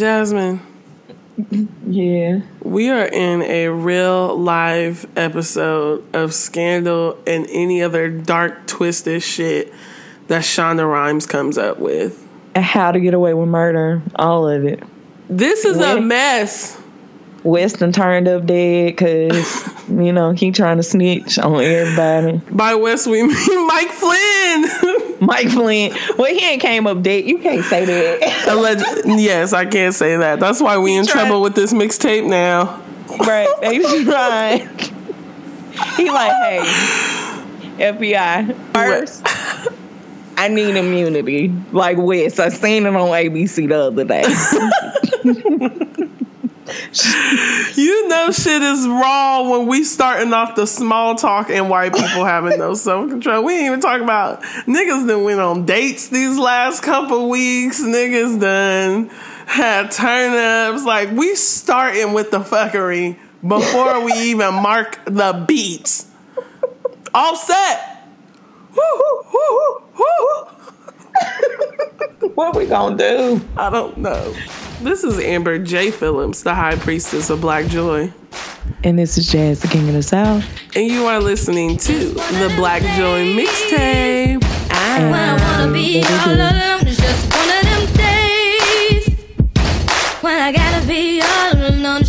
Jasmine. Yeah. We are in a real live episode of Scandal and any other dark, twisted shit that Shonda Rhimes comes up with. How to get away with murder, all of it. This is a mess. Weston turned up dead because, you know, he trying to snitch on everybody. By Wes, we mean Mike Flynn. Mike Flynn. Well, he ain't came up dead. You can't say that. Alleged, yes, I can't say that. That's why we in tried- trouble with this mixtape now. right. They trying. He like, hey, FBI, first, I need immunity. Like Wes, I seen it on ABC the other day. You know shit is wrong when we starting off the small talk and white people having no self control. We ain't even talking about niggas that went on dates these last couple weeks. Niggas done had turnips. Like we starting with the fuckery before we even mark the beats. All set. Woo, woo, woo. what we gonna do? I don't know. This is Amber J. Phillips, the High Priestess of Black Joy. And this is Jazz, the King of the South. And you are listening to the Black Joy Mixtape. When I wanna be all alone, it's just one of them days. When I gotta be all alone,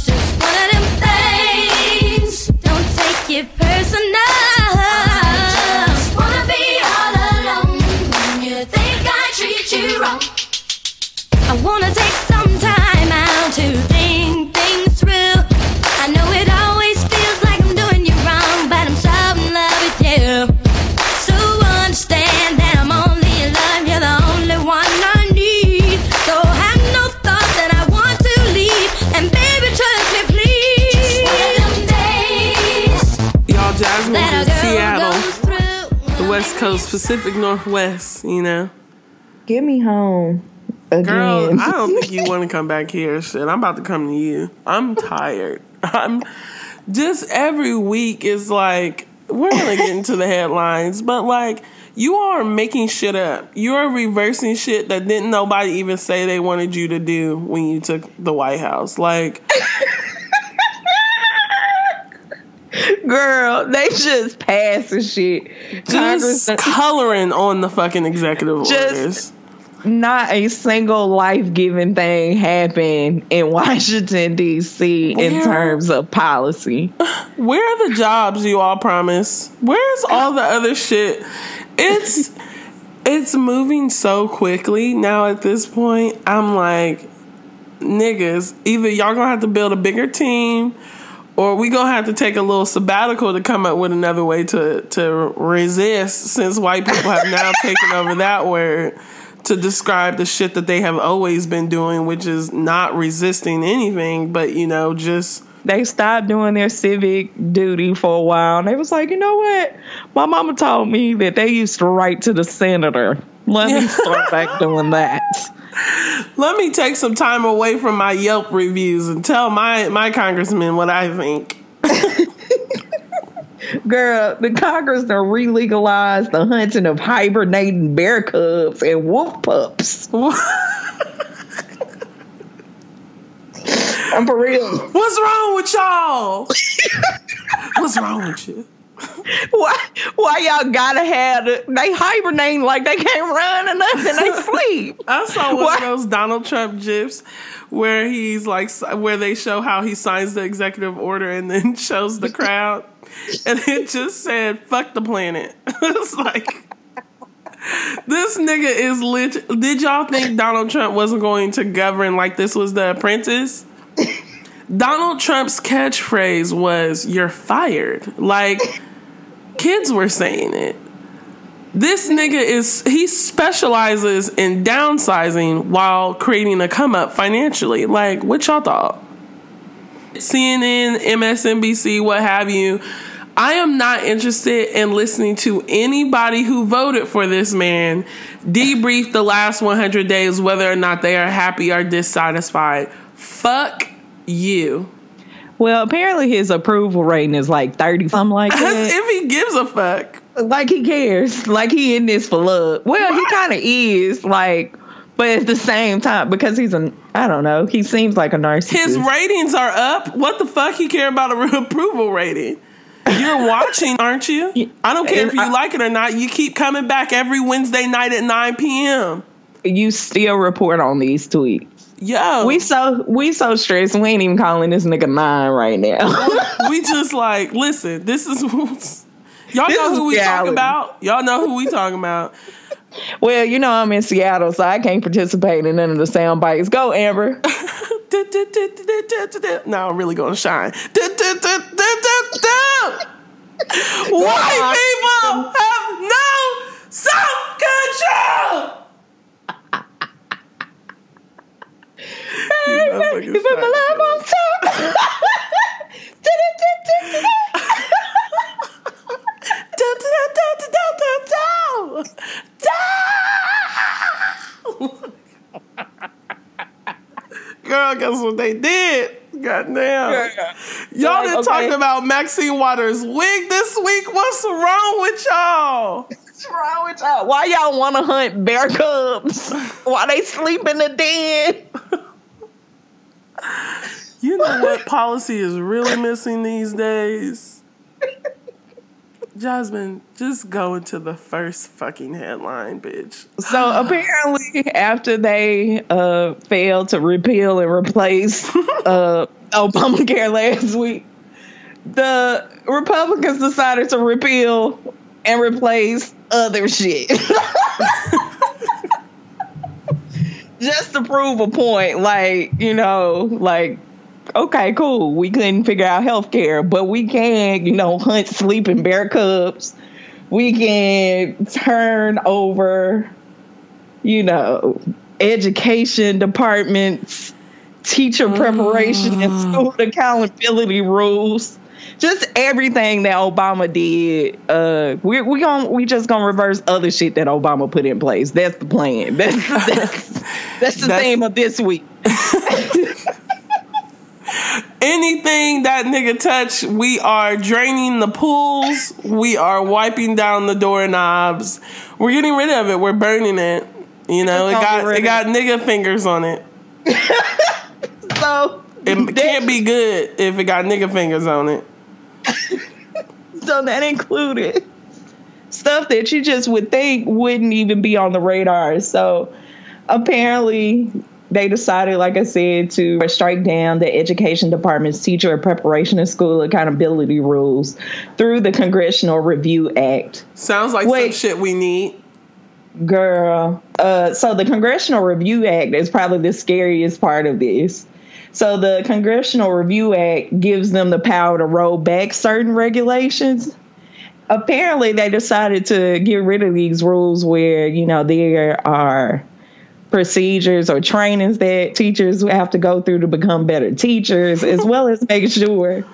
Coast, Pacific Northwest, you know. Get me home again. Girl, I don't think you want to come back here. Shit, I'm about to come to you. I'm tired. I'm just every week is like, we're going to get into the headlines, but like, you are making shit up. You are reversing shit that didn't nobody even say they wanted you to do when you took the White House. Like, Girl, they just passing shit. Congress just coloring on the fucking executive Just- orders. not a single life giving thing happened in Washington D.C. in terms of policy. Where are the jobs you all promise? Where's all the other shit? It's it's moving so quickly now at this point. I'm like, niggas, either y'all gonna have to build a bigger team or we gonna have to take a little sabbatical to come up with another way to to resist since white people have now taken over that word to describe the shit that they have always been doing, which is not resisting anything, but you know, just They stopped doing their civic duty for a while, and they was like, you know what? My mama told me that they used to write to the senator. Let me start back doing that. Let me take some time away from my Yelp reviews and tell my my congressman what I think. Girl, the Congress done re-legalized the hunting of hibernating bear cubs and wolf pups. I'm for real. What's wrong with y'all? What's wrong with you? Why? Why y'all gotta have? The, they hibernating like they can't run or nothing. They sleep. I saw one What? of those Donald Trump gifs where he's like where they show how he signs the executive order and then shows the crowd, and it just said "fuck the planet." it's like. This nigga is lit. Did y'all think Donald Trump wasn't going to govern like this was the apprentice? Donald Trump's catchphrase was "You're fired." Like kids were saying it. This nigga is he specializes in downsizing while creating a come up financially. Like what y'all thought? CNN, MSNBC, what have you. I am not interested in listening to anybody who voted for this man debrief the last 100 days whether or not they are happy or dissatisfied. Fuck you. Well, apparently his approval rating is like thirty, something like As that. if he gives a fuck. like he cares. Like he in this for love. Well, he kind of is. Like, but at the same time, because he's a I don't know. He seems like a narcissist. His ratings are up. What the fuck? He care about a approval rating? You're watching, aren't you? I don't care if you like it or not. You keep coming back every Wednesday night at 9 p.m. you still report on these tweets. Yo, We so we so stressed. We ain't even calling this nigga mine right now. we just like listen. This is y'all This know who we talking about. Y'all know who we talking about. well, you know I'm in Seattle, so I can't participate in none of the sound bites. Go, Amber. Now I'm really gonna shine. White people have no self control. Keep my love on top. Girl, guess what they did? Goddamn. Y'all Like, didn't okay. talk about Maxine Waters' wig this week. What's wrong with y'all? What's wrong with y'all? Why y'all want to hunt bear cubs? Why they sleep in the den? Know what policy is really missing these days? Jasmine, just go into the first fucking headline, bitch. So apparently, after they uh, failed to repeal and replace uh, Obamacare last week, the Republicans decided to repeal and replace other shit. Just to prove a point, like, you know, like, okay, cool. We couldn't figure out healthcare, but we can, you know, hunt sleeping bear cubs. We can turn over, you know, education departments, teacher preparation, and school accountability rules. Just everything that Obama did. Uh, we we gon' we just gonna reverse other shit that Obama put in place. That's the plan. That's that's, that's the That's- theme of this week. Anything that nigga touch, we are draining the pools. We are wiping down the doorknobs. We're getting rid of it. We're burning it. You know, it got it got nigga fingers on it. So It can't be good if it got nigga fingers on it. So that included stuff that you just would think wouldn't even be on the radar. So apparently, they decided, like I said, to strike down the education department's teacher preparation and school accountability rules through the Congressional Review Act. Sounds like Wait. some shit we need. Girl. Uh, so the Congressional Review Act is probably the scariest part of this. So the Congressional Review Act gives them the power to roll back certain regulations. Apparently, they decided to get rid of these rules where, you know, there are procedures or trainings that teachers have to go through to become better teachers, as well as making sure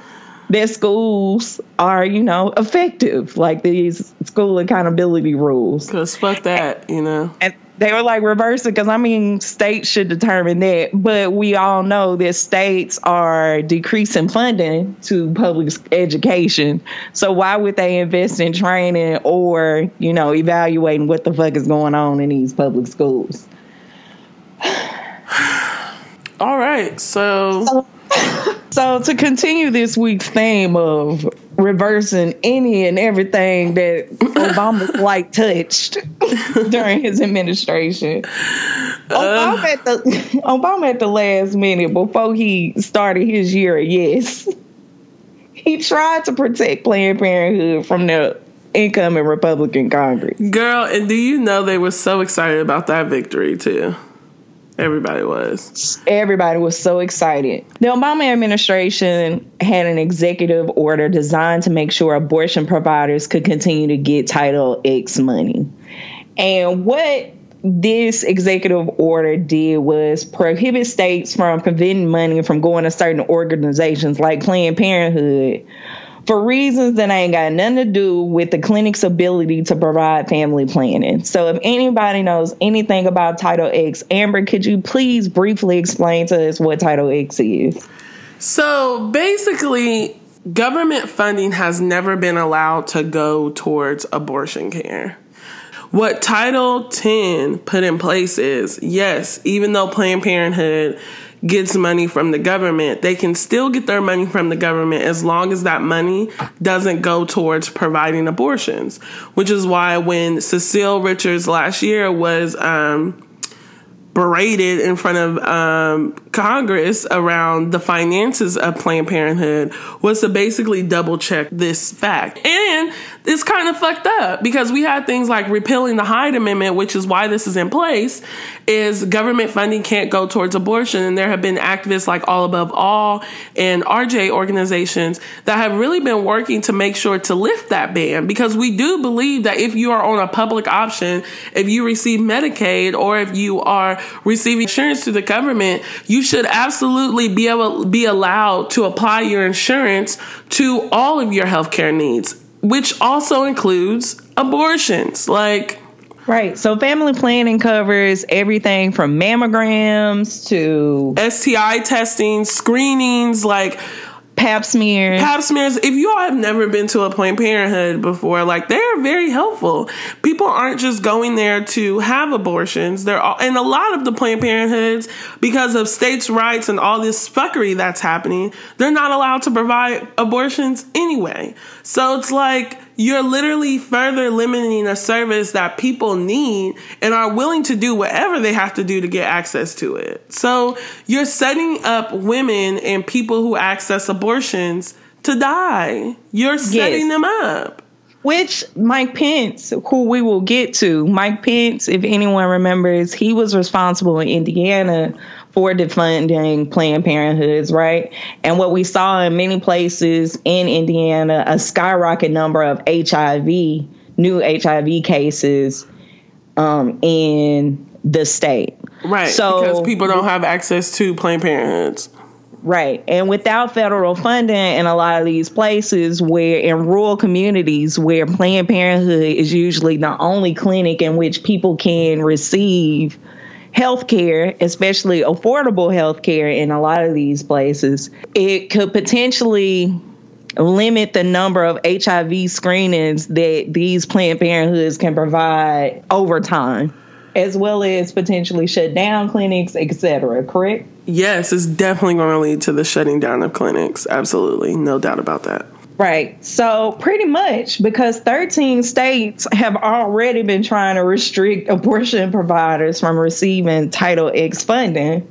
that schools are, you know, effective, like these school accountability rules Cause fuck that, you know. and they were like reverse it because I mean states should determine that, but we all know that states are decreasing funding to public education. So why would they invest in training or you know evaluating what the fuck is going on in these public schools? All right, so So to continue this week's theme of reversing any and everything that Obama like touched during his administration. Uh. Obama at the Obama at the last minute before he started his year yes. He tried to protect Planned Parenthood from the incoming Republican Congress. girl, and do you know they were so excited about that victory too? Everybody was. Everybody was so excited. The Obama administration had an executive order designed to make sure abortion providers could continue to get Title X money. And what this executive order did was prohibit states from preventing money from going to certain organizations like Planned Parenthood for reasons that ain't got nothing to do with the clinic's ability to provide family planning. So, if anybody knows anything about Title X, Amber, could you please briefly explain to us what Title X is? So basically, government funding has never been allowed to go towards abortion care. What Title 10 put in place is yes, even though Planned Parenthood gets money from the government, they can still get their money from the government as long as that money doesn't go towards providing abortions. Which is why when Cecile Richards last year was um, berated in front of um, Congress around the finances of Planned Parenthood was to basically double check this fact. And it's kind of fucked up because we had things like repealing the Hyde Amendment, which is why this is in place, is government funding can't go towards abortion. And there have been activists like All Above All and RJ organizations that have really been working to make sure to lift that ban because we do believe that if you are on a public option, if you receive Medicaid or if you are receiving insurance through the government, you should absolutely be able be allowed to apply your insurance to all of your healthcare needs, which also includes abortions. Like Right. So family planning covers everything from mammograms to STI testing, screenings, like pap smears. pap smears. If you all have never been to a Planned Parenthood before, like they're very helpful. People aren't just going there to have abortions. They're all, and a lot of the Planned Parenthoods, because of states' rights and all this fuckery that's happening, they're not allowed to provide abortions anyway. So it's like you're literally further limiting a service that people need and are willing to do whatever they have to do to get access to it. So you're setting up women and people who access abortions to die. You're setting them up. Which Mike Pence, who we will get to, Mike Pence, if anyone remembers, he was responsible in Indiana for defunding Planned Parenthoods, right? And what we saw in many places in Indiana, a skyrocket number of HIV, new HIV cases um, in the state. Right. So- because people don't have access to Planned Parenthoods. Right. And without federal funding in a lot of these places where in rural communities where Planned Parenthood is usually the only clinic in which people can receive health care, especially affordable health care in a lot of these places, it could potentially limit the number of HIV screenings that these Planned Parenthoods can provide over time, as well as potentially shut down clinics, etc. Correct? Yes, it's definitely going to lead to the shutting down of clinics. Absolutely. No doubt about that. Right. So, pretty much because 13 states have already been trying to restrict abortion providers from receiving Title X funding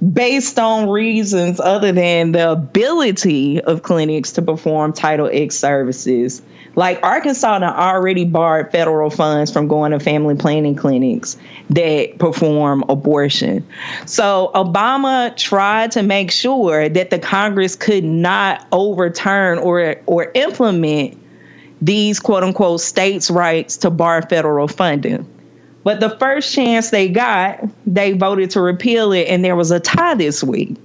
based on reasons other than the ability of clinics to perform Title X services. Like Arkansas already barred federal funds from going to family planning clinics that perform abortion. So Obama tried to make sure that the Congress could not overturn or or implement these quote unquote states' rights to bar federal funding. But the first chance they got, they voted to repeal it, and there was a tie this week.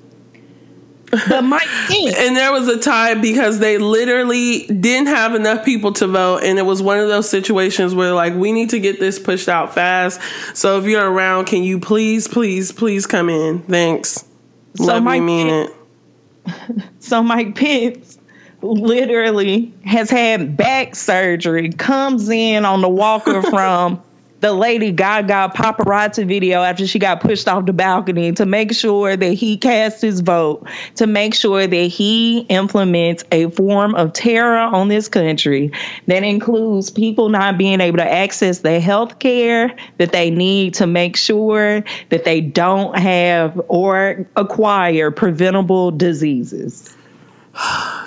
But Mike Pence, And there was a tie because they literally didn't have enough people to vote. And it was one of those situations where, like, we need to get this pushed out fast. So if you're around, can you please, please, please come in? Thanks. So Love Mike you, mean Pence- it. so Mike Pence literally has had back surgery, comes in on the walker from the Lady Gaga paparazzi video after she got pushed off the balcony to make sure that he casts his vote, to make sure that he implements a form of terror on this country that includes people not being able to access the health care that they need to make sure that they don't have or acquire preventable diseases.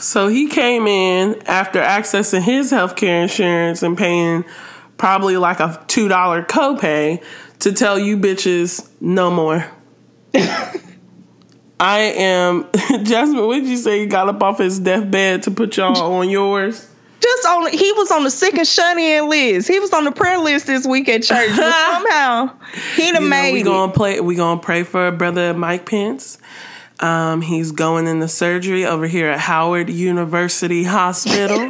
So he came in after accessing his health care insurance and paying probably like a $2 copay to tell you bitches no more. I am Jasmine. What did you say? He got up off his deathbed to put y'all on yours. Just on, he was on the sick and shut in list. He was on the prayer list this week at church, but somehow he done You know, made we gonna play. We gonna pray for brother Mike Pence. Um, he's going into surgery over here at Howard University Hospital.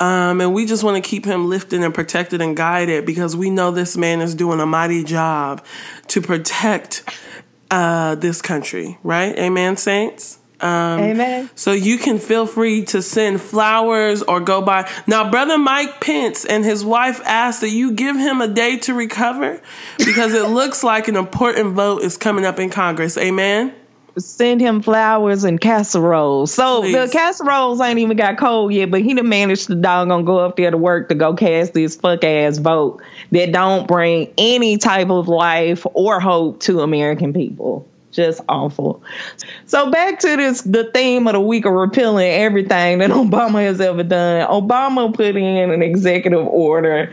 Um, and we just want to keep him lifted and protected and guided because we know this man is doing a mighty job to protect uh, this country, right? Amen, saints? Um, Amen. So you can feel free to send flowers or go by. Now, Brother Mike Pence and his wife asked that you give him a day to recover because it looks like an important vote is coming up in Congress. Amen. Send him flowers and casseroles. So the casseroles ain't even got cold yet, but he done managed to doggone go up there to work to go cast this fuck ass vote that don't bring any type of life or hope to American people. Just awful. So back to this the theme of the week of repealing everything that Obama has ever done. Obama put in an executive order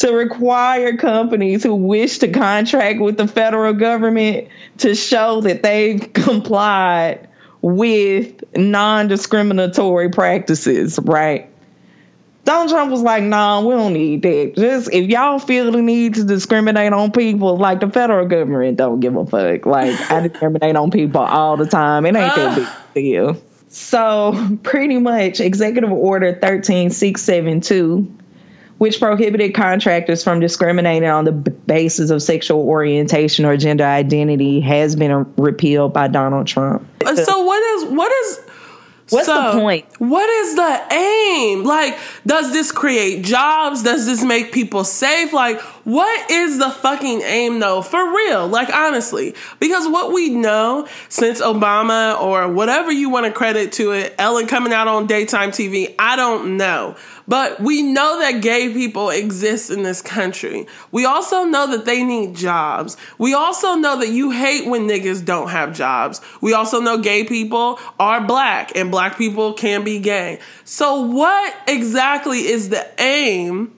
to require companies who wish to contract with the federal government to show that they've complied with non-discriminatory practices, right? Donald Trump was like, "Nah, we don't need that. Just if y'all feel the need to discriminate on people, like the federal government don't give a fuck. Like I discriminate on people all the time. It ain't that big deal." So pretty much, Executive Order thirteen six seven two which prohibited contractors from discriminating on the basis of sexual orientation or gender identity, has been repealed by Donald Trump. Uh, So what is what is what's the point? What is the aim? Like, does this create jobs? Does this make people safe? Like, what is the fucking aim though? For real. Like, honestly. Because what we know since Obama or whatever you want to credit to it, Ellen coming out on daytime TV, I don't know. But we know that gay people exist in this country. We also know that they need jobs. We also know that you hate when niggas don't have jobs. We also know gay people are black and black people can be gay. So what exactly is the aim?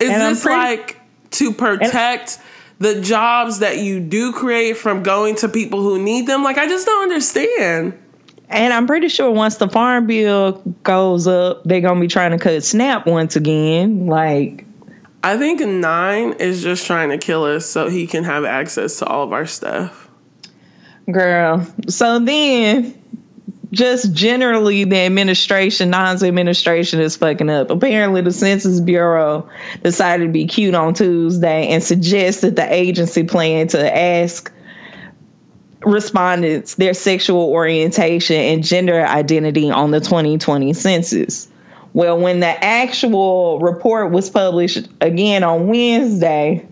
Is And this pretty- like to protect the jobs that you do create from going to people who need them? Like I just don't understand. And I'm pretty sure once the farm bill goes up, they're gonna be trying to cut SNAP once again. Like, I think nine is just trying to kill us so he can have access to all of our stuff. girl. So then, just generally, the administration, Nine's administration is fucking up. Apparently, the Census Bureau decided to be cute on Tuesday and suggested the agency plan to ask respondents their sexual orientation and gender identity on the 2020 census. Well, when the actual report was published again on Wednesday,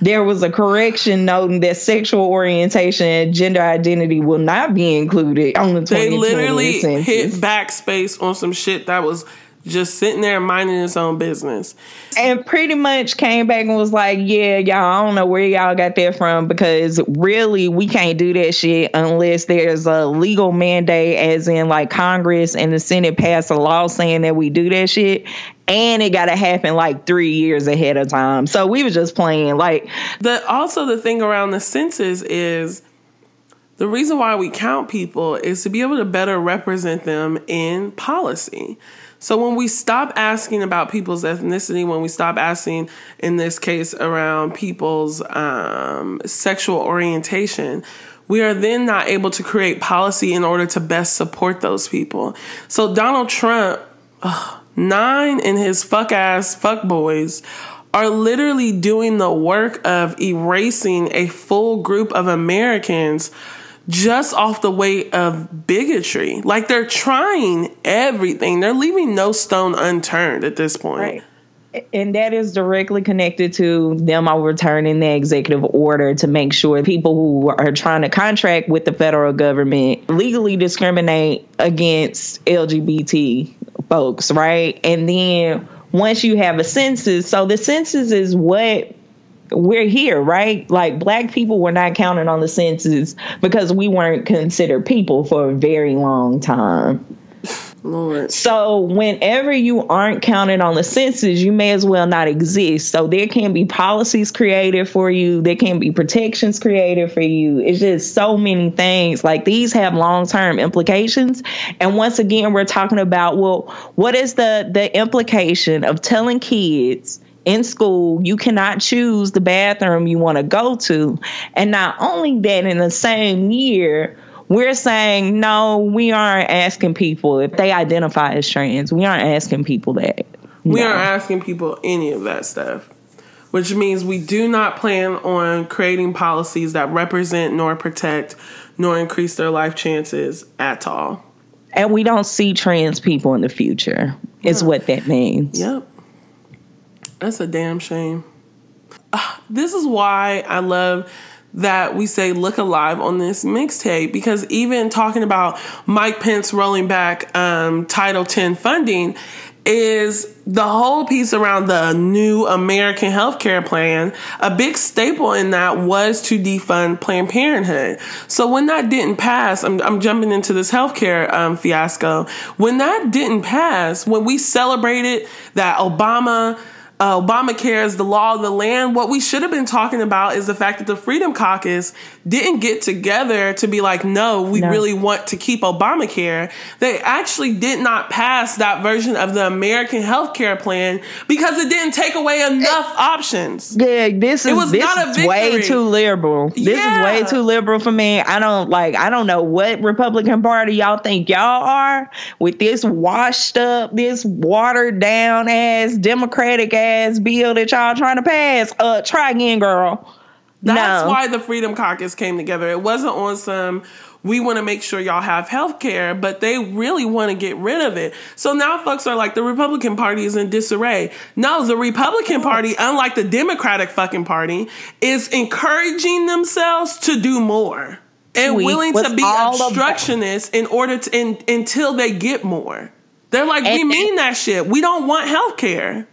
there was a correction noting that sexual orientation and gender identity will not be included on the 2020 They literally census. hit backspace on some shit that was just sitting there minding its own business. and pretty much came back and was like, "Yeah, y'all, I don't know where y'all got that from because really we can't do that shit unless there's a legal mandate, as in like Congress and the Senate passed a law saying that we do that shit." And it got to happen like three years ahead of time. So we was just playing like, The also the thing around the census is the reason why we count people is to be able to better represent them in policy. So when we stop asking about people's ethnicity, when we stop asking, in this case, around people's um, sexual orientation, we are then not able to create policy in order to best support those people. So Donald Trump, ugh, nine and his fuck ass fuck boys are literally doing the work of erasing a full group of Americans just off the weight of bigotry. Like they're trying everything. They're leaving no stone unturned at this point. Right. And that is directly connected to them overturning the executive order to make sure people who are trying to contract with the federal government legally discriminate against LGBT folks, right? And then once you have a census, so the census is what we're here, right? Like black people were not counted on the census because we weren't considered people for a very long time. Lord. So whenever you aren't counted on the census, you may as well not exist. So there can be policies created for you. There can be protections created for you. It's just so many things. Like these have long-term implications. And once again, we're talking about, well, what is the the implication of telling kids in school you cannot choose the bathroom you want to go to? And not only that, in the same year, we're saying no, we aren't asking people if they identify as trans. We aren't asking people that. We No. aren't asking people any of that stuff. Which means we do not plan on creating policies that represent nor protect nor increase their life chances at all. And we don't see trans people in the future, is what that means. Yep. That's a damn shame. Uh, this is why I love that we say look alive on this mixtape because even talking about Mike Pence rolling back um, Title 10 funding is the whole piece around the new American healthcare plan. A big staple in that was to defund Planned Parenthood. So when that didn't pass, I'm, I'm jumping into this healthcare um, fiasco. When that didn't pass, when we celebrated that Obama uh, Obamacare is the law of the land. What we should have been talking about is the fact that the Freedom Caucus didn't get together to be like, no, we No. really want to keep Obamacare. They actually did not pass that version of the American healthcare plan because it didn't take away enough options. Yeah, this is was this not a is way too liberal. This Yeah. is way too liberal for me. I don't like. I don't know what Republican Party y'all think y'all are with this washed up, this watered down ass Democratic ass bill that y'all trying to pass. Uh, try again, girl. That's no. why the Freedom Caucus came together. It wasn't on some, we want to make sure y'all have health care, but they really want to get rid of it. So now folks are like, the Republican Party is in disarray. No, the Republican Party, unlike the Democratic fucking party, is encouraging themselves to do more and willing to be obstructionists in order to, in, until they get more. They're like, we And- mean that shit. We don't want health care.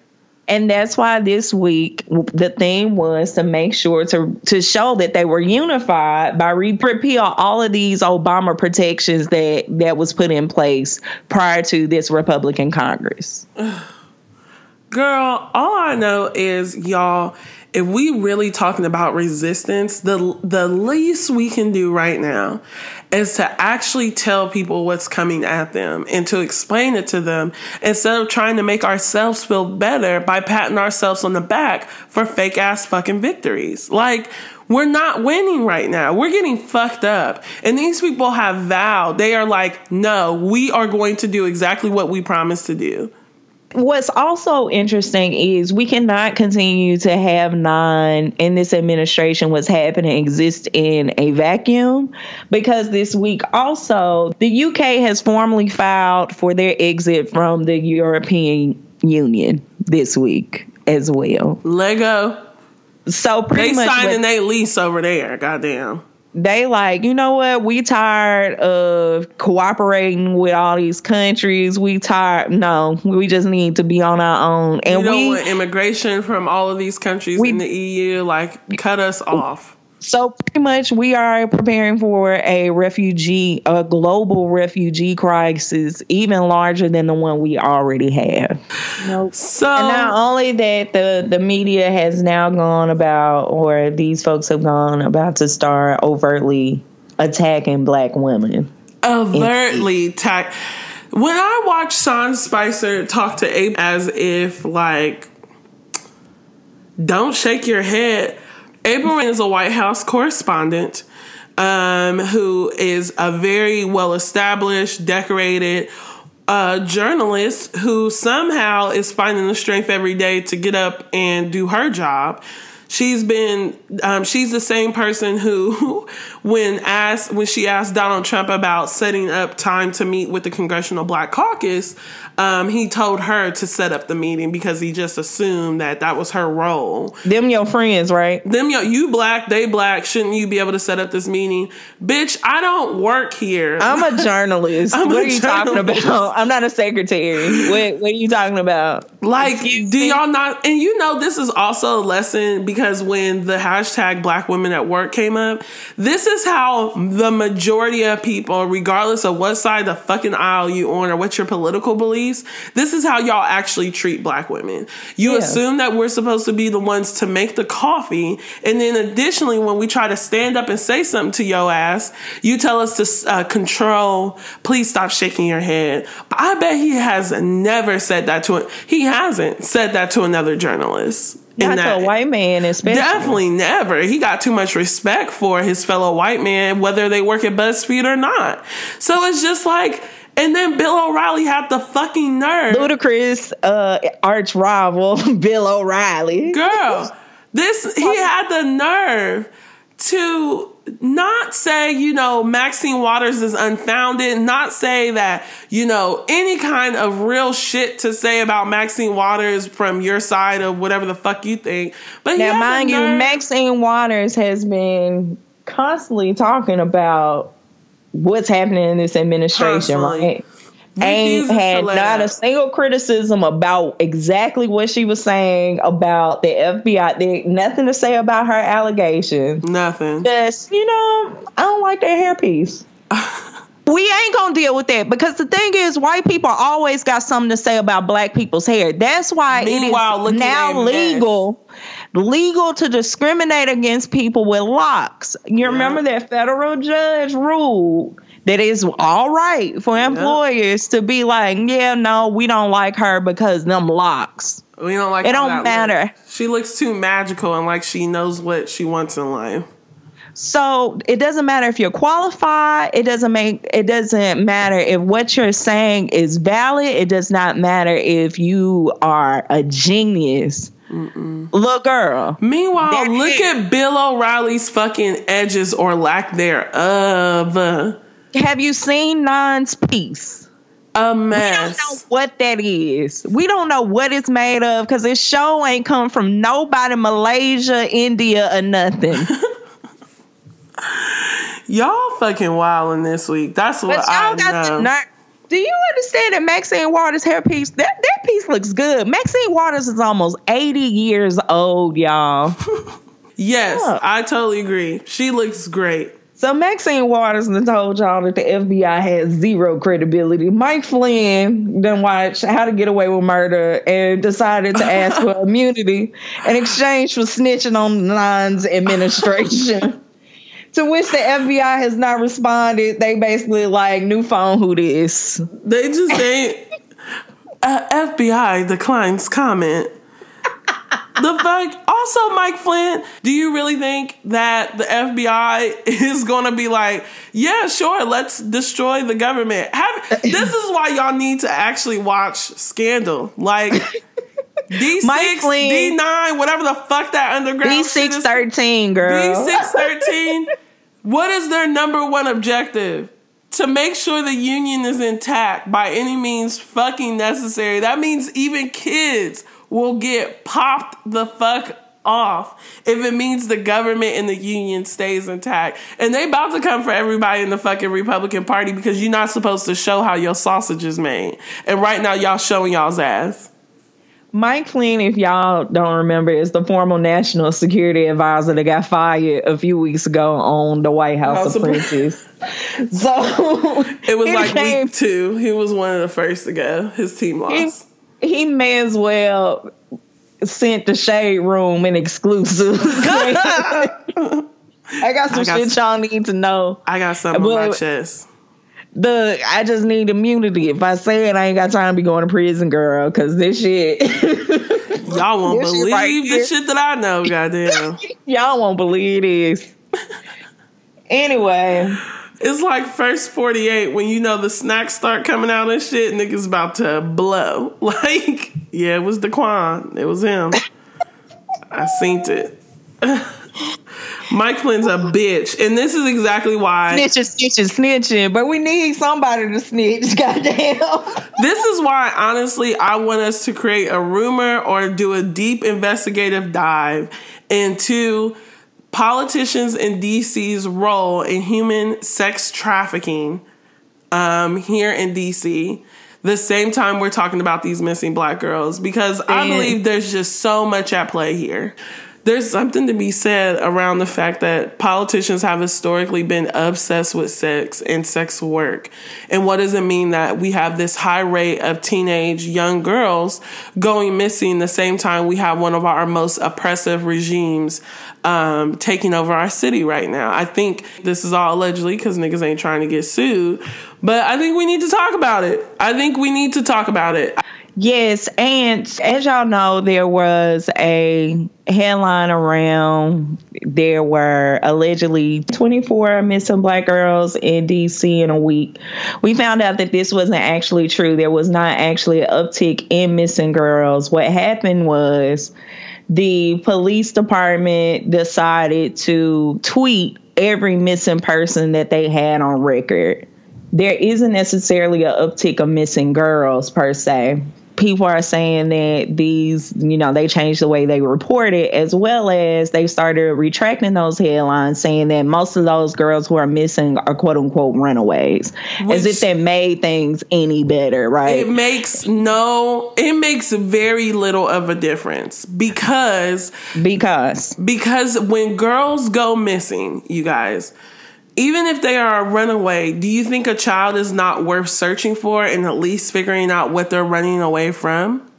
And that's why this week the theme was to make sure to to show that they were unified by re- repeal all of these Obama protections that that was put in place prior to this Republican Congress. Girl, all I know is y'all, if we really talking about resistance, the the least we can do right now is to actually tell people what's coming at them and to explain it to them instead of trying to make ourselves feel better by patting ourselves on the back for fake ass fucking victories. Like we're not winning right now. We're getting fucked up. And these people have vowed, they are like, no, we are going to do exactly what we promised to do. What's also interesting is we cannot continue to have nine in this administration. What's happening exist in a vacuum because this week also the UK has formally filed for their exit from the European Union this week as well. Lego. So pretty They much signing their lease over there. Goddamn. They like, you know what? We tired of cooperating with all these countries. We tired. No, we just need to be on our own. And don't we, want immigration from all of these countries We- in the EU. Like, cut us off. So pretty much we are preparing for a refugee, a global refugee crisis, even larger than the one we already have. So And not only that, the the media has now gone about, or these folks have gone about to start overtly attacking black women. overtly tack. When I watch Sean Spicer talk to Abe as if like, don't shake your head. April Ryan is a White House correspondent um, who is a very well established, decorated uh, journalist who somehow is finding the strength every day to get up and do her job. She's been, um, she's the same person who, when asked, when she asked Donald Trump about setting up time to meet with the Congressional Black Caucus, um, he told her to set up the meeting because he just assumed that that was her role Them your friends, right? them yo, you black, they black. Shouldn't you be able to set up this meeting, bitch? I don't work here. I'm a journalist. I'm what a are you talking about? I'm not a secretary. What What are you talking about? like, Excuse do me? y'all not? And you know, this is also a lesson because when the hashtag Black Women at Work came up, this is how the majority of people, regardless of what side the fucking aisle you on or what your political this is how y'all actually treat black women. You Yeah. assume that we're supposed to be the ones to make the coffee, and then additionally, when we try to stand up and say something to your ass, you tell us to uh, control. Please stop shaking your head. I bet he has never said that to it. He hasn't said that to another journalist. Not to that- a white man, especially. Definitely never. He got too much respect for his fellow white man, whether they work at BuzzFeed or not. So it's just like, and then Bill O'Reilly had the fucking nerve. Ludacris, uh, arch rival Bill O'Reilly. Girl, this, he had the nerve to not say, you know, Maxine Waters is unfounded, not say that, you know, any kind of real shit to say about Maxine Waters from your side of whatever the fuck you think. But Now, yeah, mind you, Maxine Waters has been constantly talking about what's happening in this administration, Constantly. right? Ain't had not a single criticism about exactly what she was saying about the FBI. There, nothing to say about her allegations. nothing. Just, you know, I don't like that hairpiece. we ain't gonna deal with that because the thing is, white people always got something to say about black people's hair. That's why Meanwhile, it is now legal. mess. Legal to discriminate against people with locks. You remember that federal judge ruled that it's all right for employers to be like, yeah, no, we don't like her because them locks. We don't like It don't matter. looks. She looks too magical and like she knows what she wants in life. So it doesn't matter if you're qualified. It doesn't make it doesn't matter if what you're saying is valid. It does not matter if you are a genius. Look, girl. Meanwhile, Their look hair- at Bill O'Reilly's fucking edges or lack thereof. Have you seen Nine's piece? A We don't know mess. what that is. We don't know what it's made of because this show ain't come from nobody, Malaysia, India, or nothing. Y'all fucking wildin' this week. That's what But I y'all got know. the nerve. Do you understand that Maxine Waters' hairpiece? That that piece looks good. Maxine Waters is almost eighty years old, y'all. yes, Yeah. I totally agree. She looks great. So Maxine Waters done told y'all that the FBI has zero credibility. Mike Flynn done watched How to Get Away with Murder and decided to ask for immunity in exchange for snitching on the Nine's administration. to which the FBI has not responded. They basically like new phone who this. They just ain't. Uh, FBI declines comment. The fuck? Also, Mike Flynn, do you really think that the FBI is gonna be like, yeah, sure, let's destroy the government? Have, this is why y'all need to actually watch Scandal. Like, D6, Mike Flynn- D9, whatever the fuck that underground shit six is. thirteen girl. B613, what is their number one objective? To make sure the union is intact by any means fucking necessary. That means even kids will get popped the fuck off if it means the government and the union stays intact. And they about to come for everybody in the fucking Republican Party because you're not supposed to show how your sausage is made. And right now y'all showing y'all's ass. Mike Flynn, if y'all don't remember, is the former national security advisor that got fired a few weeks ago on the White House, Apprentice. so It was like came- week two. He was one of the first to go. His team he, lost. he may as well sent the shade room an exclusive. I got some I got shit some- y'all need to know. I got something on my chest. The I just need immunity. If I say it, I ain't got time to be going to prison, girl. Cause this shit, Y'all won't This believe right the here. shit that I know, goddamn. y'all won't believe this. Anyway, it's like first 48 when you know the snacks start coming out and shit, niggas about to blow. Like, yeah, it was Daquan. It was him. I seen it. Mike Flynn's a bitch. And this is exactly why snitching, snitching, snitching. But we need somebody to snitch. Goddamn. This is why, honestly, I want us to create a rumor or do a deep investigative dive into politicians in DC's role in human sex trafficking um, here in DC. The same time we're talking about these missing black girls, because I believe there's just so much at play here. There's something to be said around the fact that politicians have historically been obsessed with sex and sex work. And what does it mean that we have this high rate of teenage young girls going missing the same time we have one of our most oppressive regimes um, taking over our city right now? I think this is all allegedly because niggas ain't trying to get sued. But I think we need to talk about it. I think we need to talk about it. Yes, and as y'all know, there was a headline around there were allegedly 24 missing black girls in DC in a week. We found out that this wasn't actually true. There was not actually an uptick in missing girls. What happened was the police department decided to tweet every missing person that they had on record. There isn't necessarily an uptick of missing girls per se, people are saying that these, you know, they changed the way they report it, as well as they started retracting those headlines, saying that most of those girls who are missing are quote unquote runaways, Which- as if that made things any better, right? It makes no, it makes very little of a difference because because because when girls go missing, you guys, even if they are a runaway, do you think a child is not worth searching for and at least figuring out what they're running away from?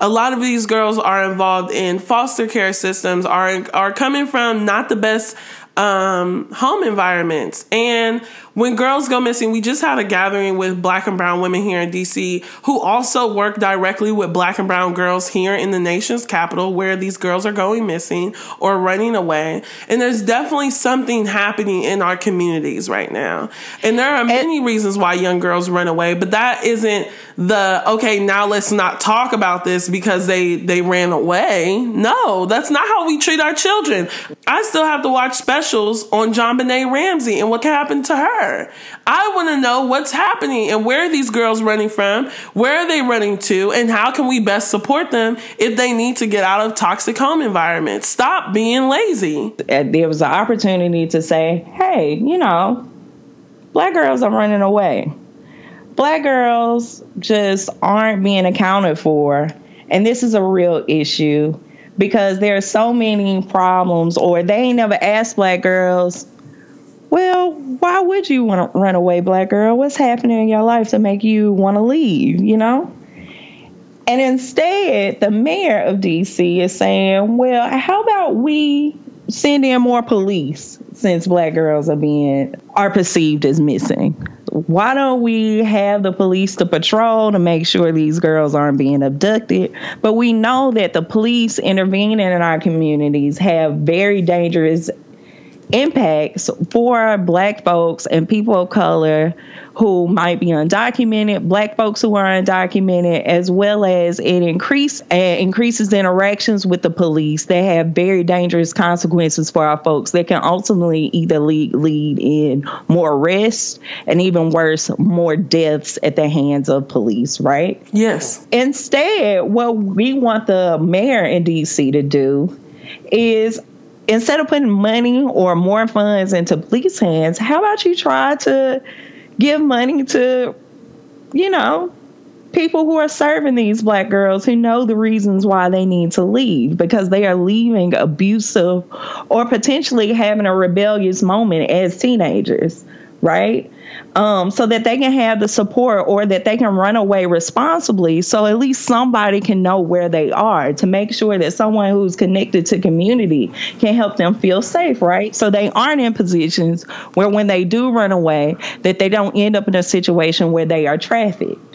A lot of these girls are involved in foster care systems, are are coming from not the best um, home environments. And when girls go missing, we just had a gathering with black and brown women here in DC who also work directly with black and brown girls here in the nation's capital where these girls are going missing or running away. And there's definitely something happening in our communities right now. And there are many reasons why young girls run away, but that isn't the okay, now let's not talk about this because they they ran away. No, that's not how we treat our children. I still have to watch specials on JonBenét Ramsey and what happened to her. I want to know what's happening and where are these girls running from? Where are they running to? And how can we best support them if they need to get out of toxic home environments? Stop being lazy. there was an opportunity to say, hey, you know, black girls are running away. Black girls just aren't being accounted for. And this is a real issue because there are so many problems, or they ain't never asked black girls, well, why would you want to run away, black girl? What's happening in your life to make you want to leave, you know? And instead, the mayor of DC is saying, well, how about we send in more police since black girls are being are perceived as missing? Why don't we have the police to patrol to make sure these girls aren't being abducted? But we know that the police intervening in our communities have very dangerous impacts for black folks and people of color who might be undocumented, black folks who are undocumented, as well as it increase uh, increases interactions with the police that have very dangerous consequences for our folks that can ultimately either lead lead in more arrests and even worse, more deaths at the hands of police, right? Yes. Instead, what we want the mayor in DC to do is instead of putting money or more funds into police hands, how about you try to give money to, you know, people who are serving these black girls who know the reasons why they need to leave because they are leaving abusive or potentially having a rebellious moment as teenagers, right? Um, so that they can have the support or that they can run away responsibly. So at least somebody can know where they are to make sure that someone who's connected to community can help them feel safe right? So they aren't in positions where when they do run away that they don't end up in a situation where they are trafficked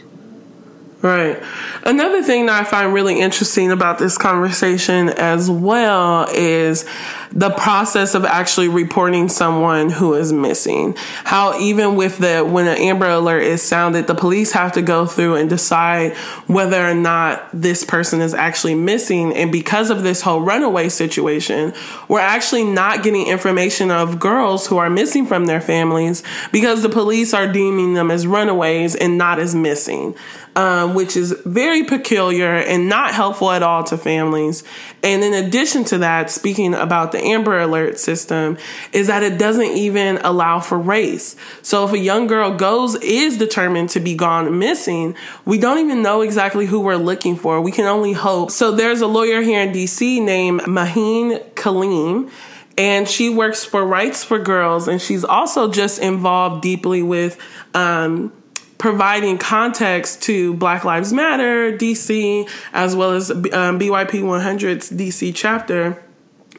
Right. Another thing that I find really interesting about this conversation as well is the process of actually reporting someone who is missing. How even with the when an Amber Alert is sounded, the police have to go through and decide whether or not this person is actually missing. And because of this whole runaway situation, we're actually not getting information of girls who are missing from their families because the police are deeming them as runaways and not as missing um, which is very peculiar and not helpful at all to families. And in addition to that, speaking about the Amber Alert system, is that it doesn't even allow for race. So if a young girl goes, is determined to be gone missing, we don't even know exactly who we're looking for. We can only hope. So there's a lawyer here in DC named Maheen Kaleem and she works for Rights for Girls, and she's also just involved deeply with um, providing context to Black Lives Matter DC, as well as um, BYP 100's DC chapter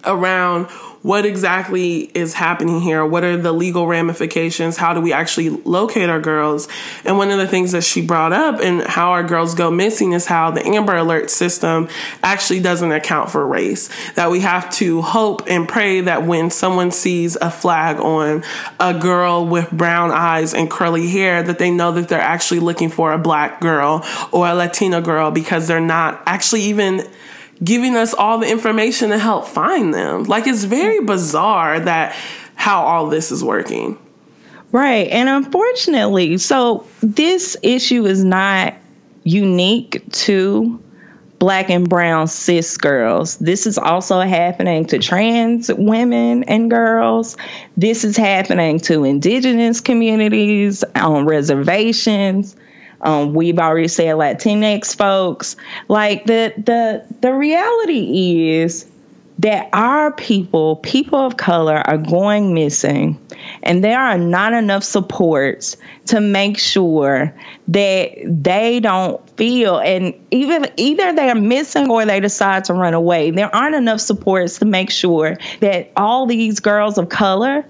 around what exactly is happening here. What are the legal ramifications? How do we actually locate our girls? And one of the things that she brought up and how our girls go missing is how the Amber Alert system actually doesn't account for race. That we have to hope and pray that when someone sees a flag on a girl with brown eyes and curly hair, that they know that they're actually looking for a black girl or a Latina girl because they're not actually even giving us all the information to help find them. Like it's very bizarre that how all this is working. Right. And unfortunately, so this issue is not unique to black and brown cis girls. This is also happening to trans women and girls. This is happening to indigenous communities on reservations. Um, we've already said Latinx folks. Like the the the reality is that our people, people of color, are going missing, and there are not enough supports to make sure that they don't feel and even either they're missing or they decide to run away. There aren't enough supports to make sure that all these girls of color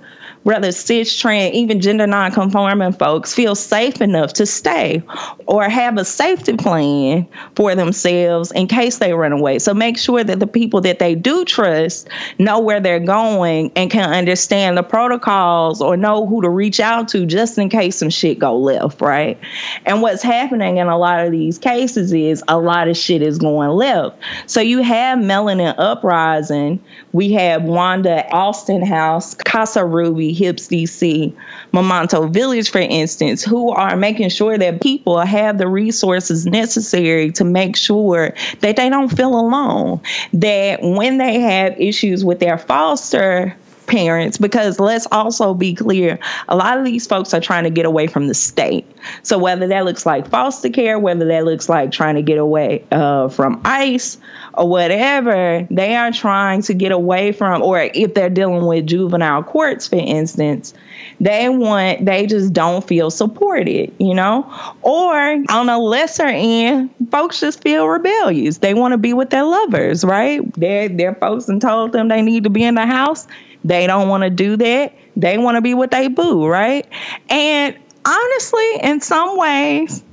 whether cis, trans, even gender non-conforming folks feel safe enough to stay or have a safety plan for themselves in case they run away. So make sure that the people that they do trust know where they're going and can understand the protocols or know who to reach out to just in case some shit go left, right? And what's happening in a lot of these cases is a lot of shit is going left. So you have Melanin Uprising, we have Wanda Alston House, Casa Ruby, HIPS DC, Momento Village, for instance, who are making sure that people have the resources necessary to make sure that they don't feel alone. That when they have issues with their foster parents because let's also be clear a lot of these folks are trying to get away from the state so whether that looks like foster care whether that looks like trying to get away uh, from ICE or whatever, they are trying to get away from, or if they're dealing with juvenile courts, for instance, they want, they just don't feel supported, you know? Or on a lesser end, folks just feel rebellious. They want to be with their lovers, right? Their folks and told them they need to be in the house. They don't want to do that. They want to be with they boo, right? And honestly, in some ways,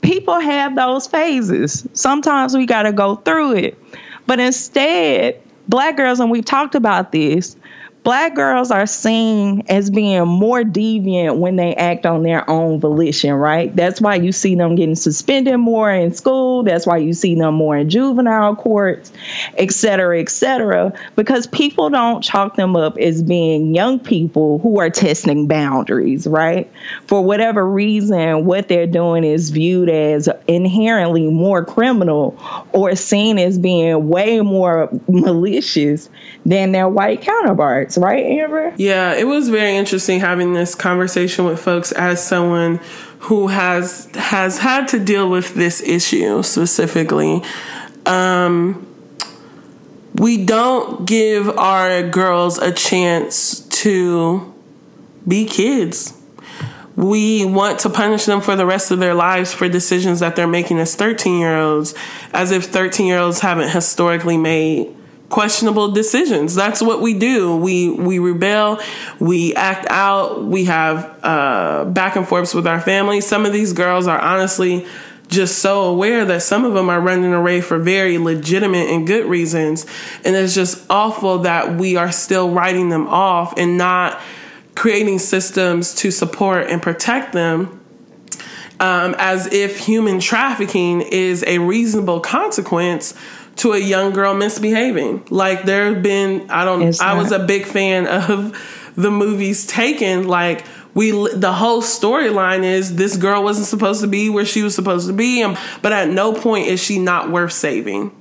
people have those phases. Sometimes we got to go through it. But instead, black girls, and we've talked about this, black girls are seen as being more deviant when they act on their own volition, right? That's why you see them getting suspended more in school. That's why you see them more in juvenile courts, et cetera, et cetera, because people don't chalk them up as being young people who are testing boundaries, right? For whatever reason, what they're doing is viewed as inherently more criminal or seen as being way more malicious than their white counterparts, right, Amber? Yeah, it was very interesting having this conversation with folks as someone who has has had to deal with this issue specifically. Um, we don't give our girls a chance to be kids. We want to punish them for the rest of their lives for decisions that they're making as 13 year olds, as if 13 year olds haven't historically made questionable decisions. That's what we do. We we rebel, we act out, we have uh, back and forths with our families. Some of these girls are honestly just so aware that some of them are running away for very legitimate and good reasons. And it's just awful that we are still writing them off and not creating systems to support and protect them um, as if human trafficking is a reasonable consequence to a young girl misbehaving. Like there have been, I don't, I was a big fan of the movies Taken. Like we, the whole storyline is this girl wasn't supposed to be where she was supposed to be, and, but at no point is she not worth saving.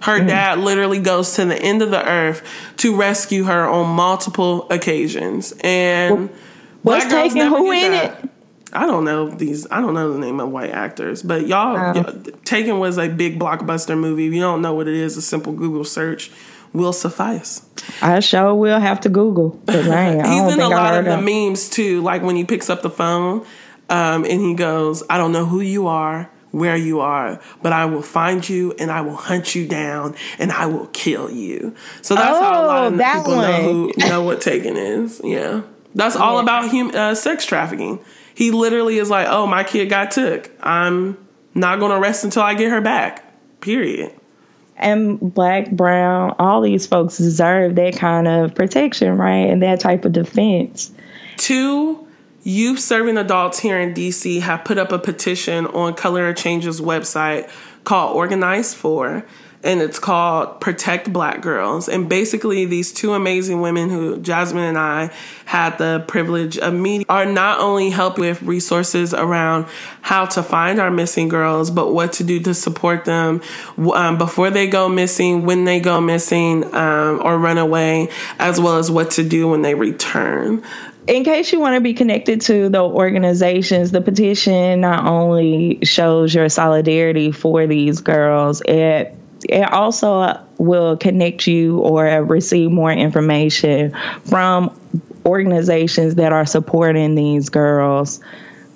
Her mm. dad literally goes to the end of the earth to rescue her on multiple occasions, and well, what's taking who in that. it? I don't know these. I don't know the name of white actors, but y'all, oh. y'all, Taken was a big blockbuster movie. If you don't know what it is, a simple Google search will suffice. I sure will have to Google. I He's in a lot of the memes too. Like when he picks up the phone um, and he goes, "I don't know who you are." Where you are, but I will find you and I will hunt you down and I will kill you. So that's oh, how a lot of oh, people one. know who know what Taken is. Yeah, that's all yeah. about hum- uh, sex trafficking he literally is like, "Oh, my kid got took. I'm not going to rest until I get her back." Period. And black, brown, all these folks deserve that kind of protection, right? And that type of defense. Two youth serving adults here in DC have put up a petition on Color Change's website called Organize For and it's called Protect Black Girls. And basically, these two amazing women who Jasmine and I had the privilege of meeting are not only helping with resources around how to find our missing girls, but what to do to support them um, before they go missing, when they go missing um, or run away, as well as what to do when they return in case you want to be connected to the organizations, the petition not only shows your solidarity for these girls, it it also will connect you or receive more information from organizations that are supporting these girls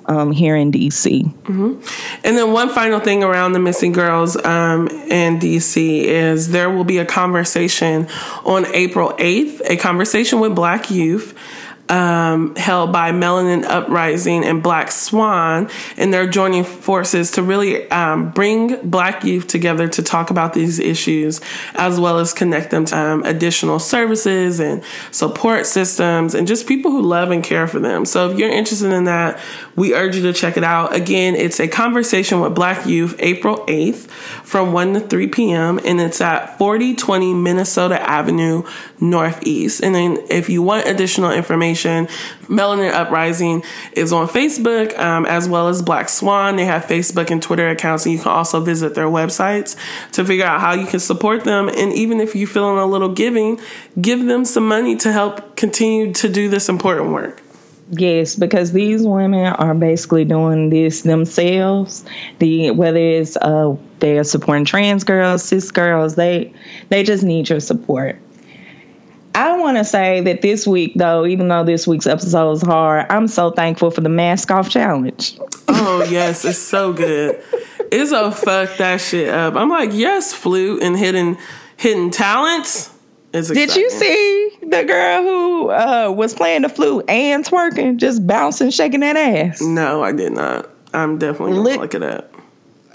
um, here in DC. Mm-hmm. And then one final thing around the missing girls um, in DC is there will be a conversation on April 8th, a conversation with Black youth um, held by Melanin Uprising and Black Swan, and they're joining forces to really um, bring Black youth together to talk about these issues, as well as connect them to um, additional services and support systems, and just people who love and care for them. So, if you're interested in that, we urge you to check it out. Again, it's a conversation with Black youth, April 8th, from 1 to 3 p.m., and it's at 4020 Minnesota Avenue Northeast. And then, if you want additional information Melanin Uprising is on Facebook um, as well as Black Swan. They have Facebook and Twitter accounts, and you can also visit their websites to figure out how you can support them. And even if you're feeling a little giving, give them some money to help continue to do this important work. Yes, because these women are basically doing this themselves. The whether it's uh, they're supporting trans girls, cis girls, they they just need your support. I want to say that this week, though, even though this week's episode was hard, I'm so thankful for the mask off challenge. Oh yes, it's so good. It's a fuck that shit up. I'm like, yes, flute and hidden hidden talents. Is did you see the girl who uh, was playing the flute and twerking, just bouncing, shaking that ass? No, I did not. I'm definitely gonna look at that.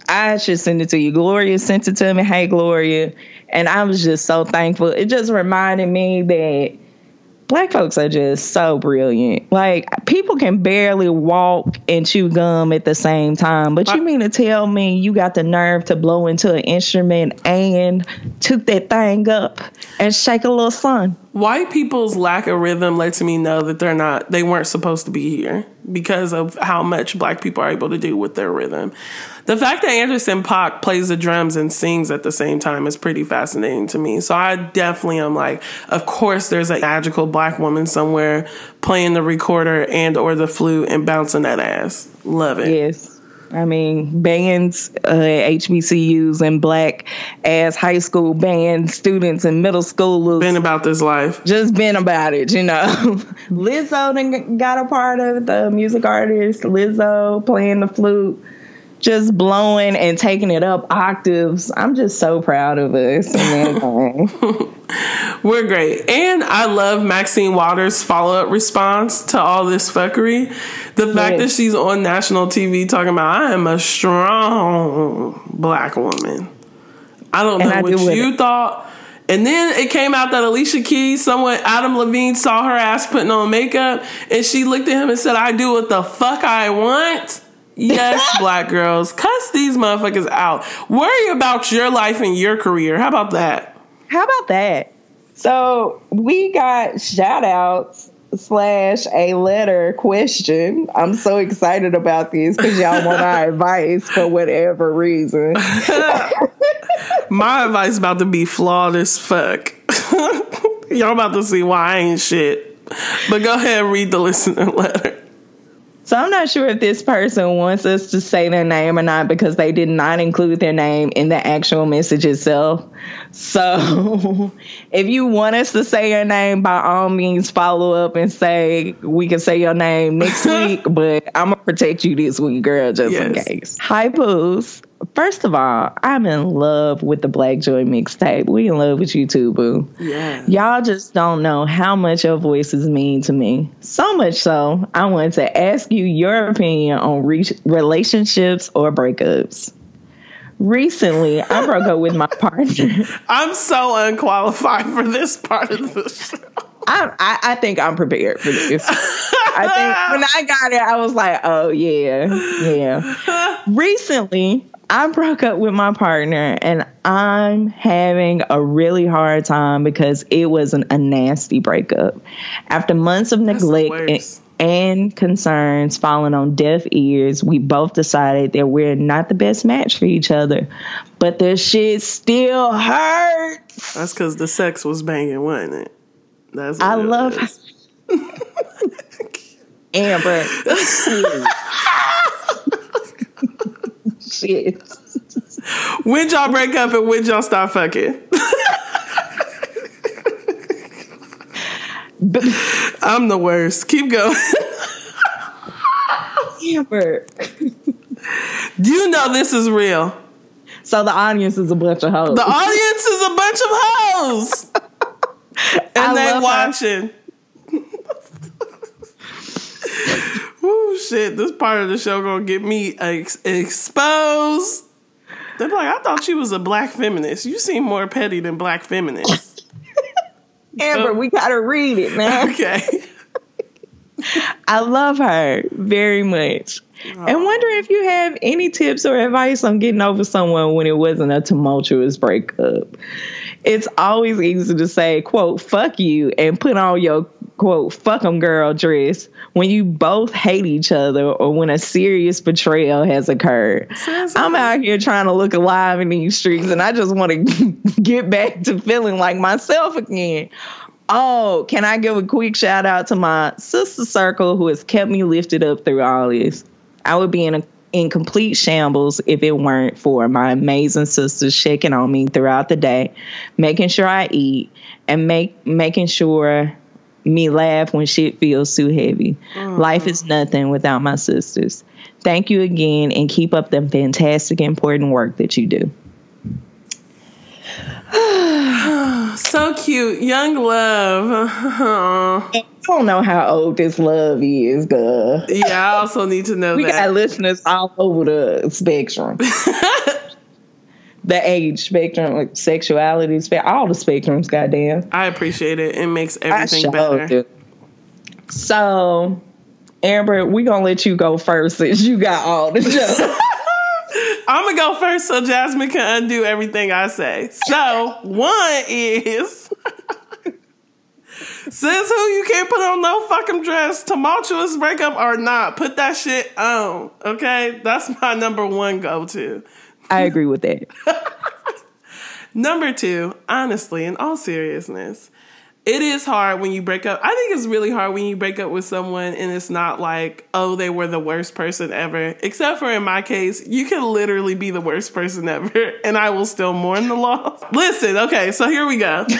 I should send it to you. Gloria sent it to me. Hey, Gloria. And I was just so thankful. It just reminded me that black folks are just so brilliant. Like people can barely walk and chew gum at the same time. But you mean to tell me you got the nerve to blow into an instrument and took that thing up and shake a little sun? White people's lack of rhythm lets me know that they're not they weren't supposed to be here because of how much black people are able to do with their rhythm. The fact that Anderson .Paak plays the drums and sings at the same time is pretty fascinating to me. So I definitely am like, of course there's a magical black woman somewhere playing the recorder and or the flute and bouncing that ass. Love it. Yes. I mean, bands, uh, HBCUs, and black ass high school band students and middle schoolers. Been about this life. Just been about it, you know. Lizzo got a part of the music artist. Lizzo playing the flute just blowing and taking it up octaves. I'm just so proud of us. We're great. And I love Maxine Waters' follow up response to all this fuckery. The fact yes. that she's on national TV talking about, I am a strong black woman. I don't know what you it. thought. And then it came out that Alicia Keys, someone, Adam Levine saw her ass putting on makeup and she looked at him and said, I do what the fuck I want. Yes, black girls, cuss these motherfuckers out. Worry about your life and your career. How about that? How about that? So we got shout outs slash a letter question. I'm so excited about these because y'all want our advice for whatever reason. My advice about to be flawed as fuck. y'all about to see why I ain't shit. But go ahead and read the listener letter. So I'm not sure if this person wants us to say their name or not because they did not include their name in the actual message itself. So if you want us to say your name, by all means, follow up and say we can say your name next week, but I'm gonna protect you this week, girl, just yes. in case. Hi, Poos. First of all, I'm in love with the Black Joy mixtape. We in love with you too, boo. Yeah. Y'all just don't know how much your voices mean to me. So much so, I wanted to ask you your opinion on re- relationships or breakups. Recently, I broke up with my partner. I'm so unqualified for this part of the show. I, I, I think I'm prepared for this. I think when I got it, I was like, oh yeah, yeah. Recently, I broke up with my partner and I'm having a really hard time because it was an, a nasty breakup. After months of neglect and, and concerns falling on deaf ears, we both decided that we're not the best match for each other. But the shit still hurts. That's because the sex was banging, wasn't it? That's what I it love. Amber. shit. When y'all break up and when y'all start fucking? But I'm the worst. Keep going. Amber. you know this is real. So the audience is a bunch of hoes. The audience is a bunch of hoes. And I they watching. Woo, shit. This part of the show gonna get me ex- exposed. They're like, I thought you was a black feminist. You seem more petty than black feminists. Amber, we gotta read it, man. okay. I love her very much. And oh. wonder if you have any tips or advice on getting over someone when it wasn't a tumultuous breakup. It's always easy to say, quote, fuck you, and put on your, quote, fuck 'em girl dress when you both hate each other or when a serious betrayal has occurred. I'm out here trying to look alive in these streets and I just want to get back to feeling like myself again. Oh, can I give a quick shout out to my sister circle who has kept me lifted up through all this? I would be in a in complete shambles if it weren't for my amazing sisters checking on me throughout the day, making sure I eat, and make making sure me laugh when shit feels too heavy. Mm-hmm. Life is nothing without my sisters. Thank you again and keep up the fantastic important work that you do. So cute. Young love. I don't know how old this love is, girl. yeah, I also need to know We got listeners all over the spectrum. the age spectrum, like sexuality, spe- all the spectrums, goddamn. I appreciate it. It makes everything better. do. So, Amber, we gonna let you go first since you got all the show. I'm gonna go first so Jasmine can undo everything I say. So one is says who you can't put on no fucking dress, tumultuous breakup or not, put that shit on. Okay, that's my number one go to. I agree with that. Number two, honestly, in all seriousness, it is hard when you break up. I think it's really hard when you break up with someone and it's not like, oh, they were the worst person ever. Except for in my case, you can literally be the worst person ever and I will still mourn the loss. Listen, okay, so here we go.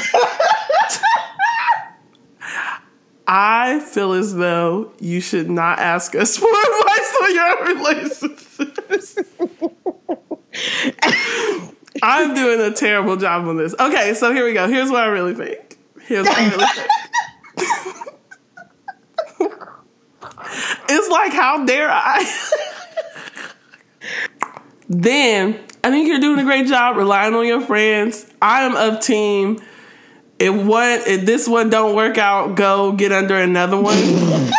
I feel as though you should not ask us for advice on your relationships. I'm doing a terrible job on this. Okay, so here we go. Here's what I really think. Here's what I really think. it's like, how dare I? then I think you're doing a great job relying on your friends. I am of team. If one, if this one don't work out, go get under another one.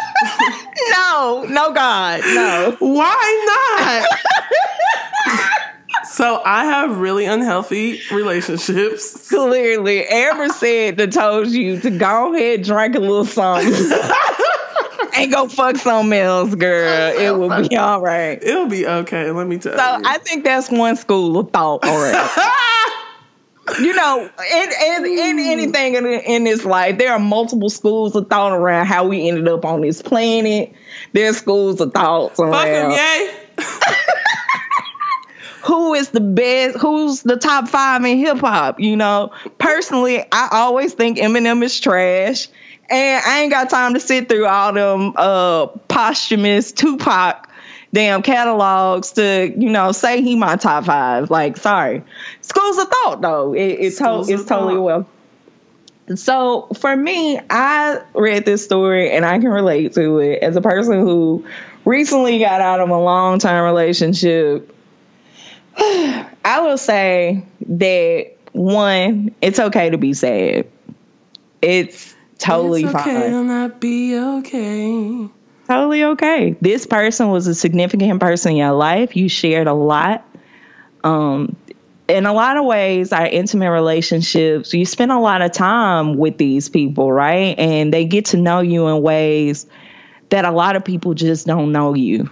No, no, God, no. Why not? so I have really unhealthy relationships. Clearly, Amber said that told you to go ahead, drink a little something, and go fuck some else, girl. It will be all right. It'll be okay. Let me tell So you. So I think that's one school of thought, all right. you know, in, in, in anything in, in this life, there are multiple schools of thought around how we ended up on this planet. There's schools of thoughts around. Fuck him, yay. who is the best, who's the top five in hip hop. You know, personally, I always think Eminem is trash. And I ain't got time to sit through all them uh, posthumous Tupac damn catalogs to, you know, say he my top five. Like, sorry. Schools of thought though. It, it's, to- it's totally thought. well. So for me, I read this story and I can relate to it as a person who recently got out of a long term relationship. I will say that one, it's okay to be sad. It's totally it's okay, fine not be okay. Totally okay. This person was a significant person in your life. You shared a lot Um, in a lot of ways, our intimate relationships, you spend a lot of time with these people, right? And they get to know you in ways that a lot of people just don't know you.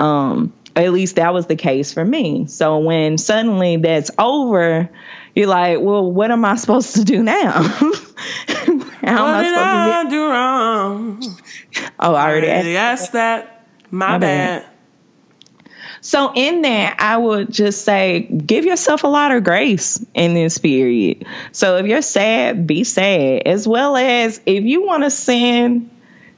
Um, at least that was the case for me. So when suddenly that's over, you're like, well, what am I supposed to do now? How What am I did supposed I to do wrong? Oh, I already asked. Yes, that. My, My bad. bad. So in that, I would just say, give yourself a lot of grace in this period. So if you're sad, be sad, as well as if you want to send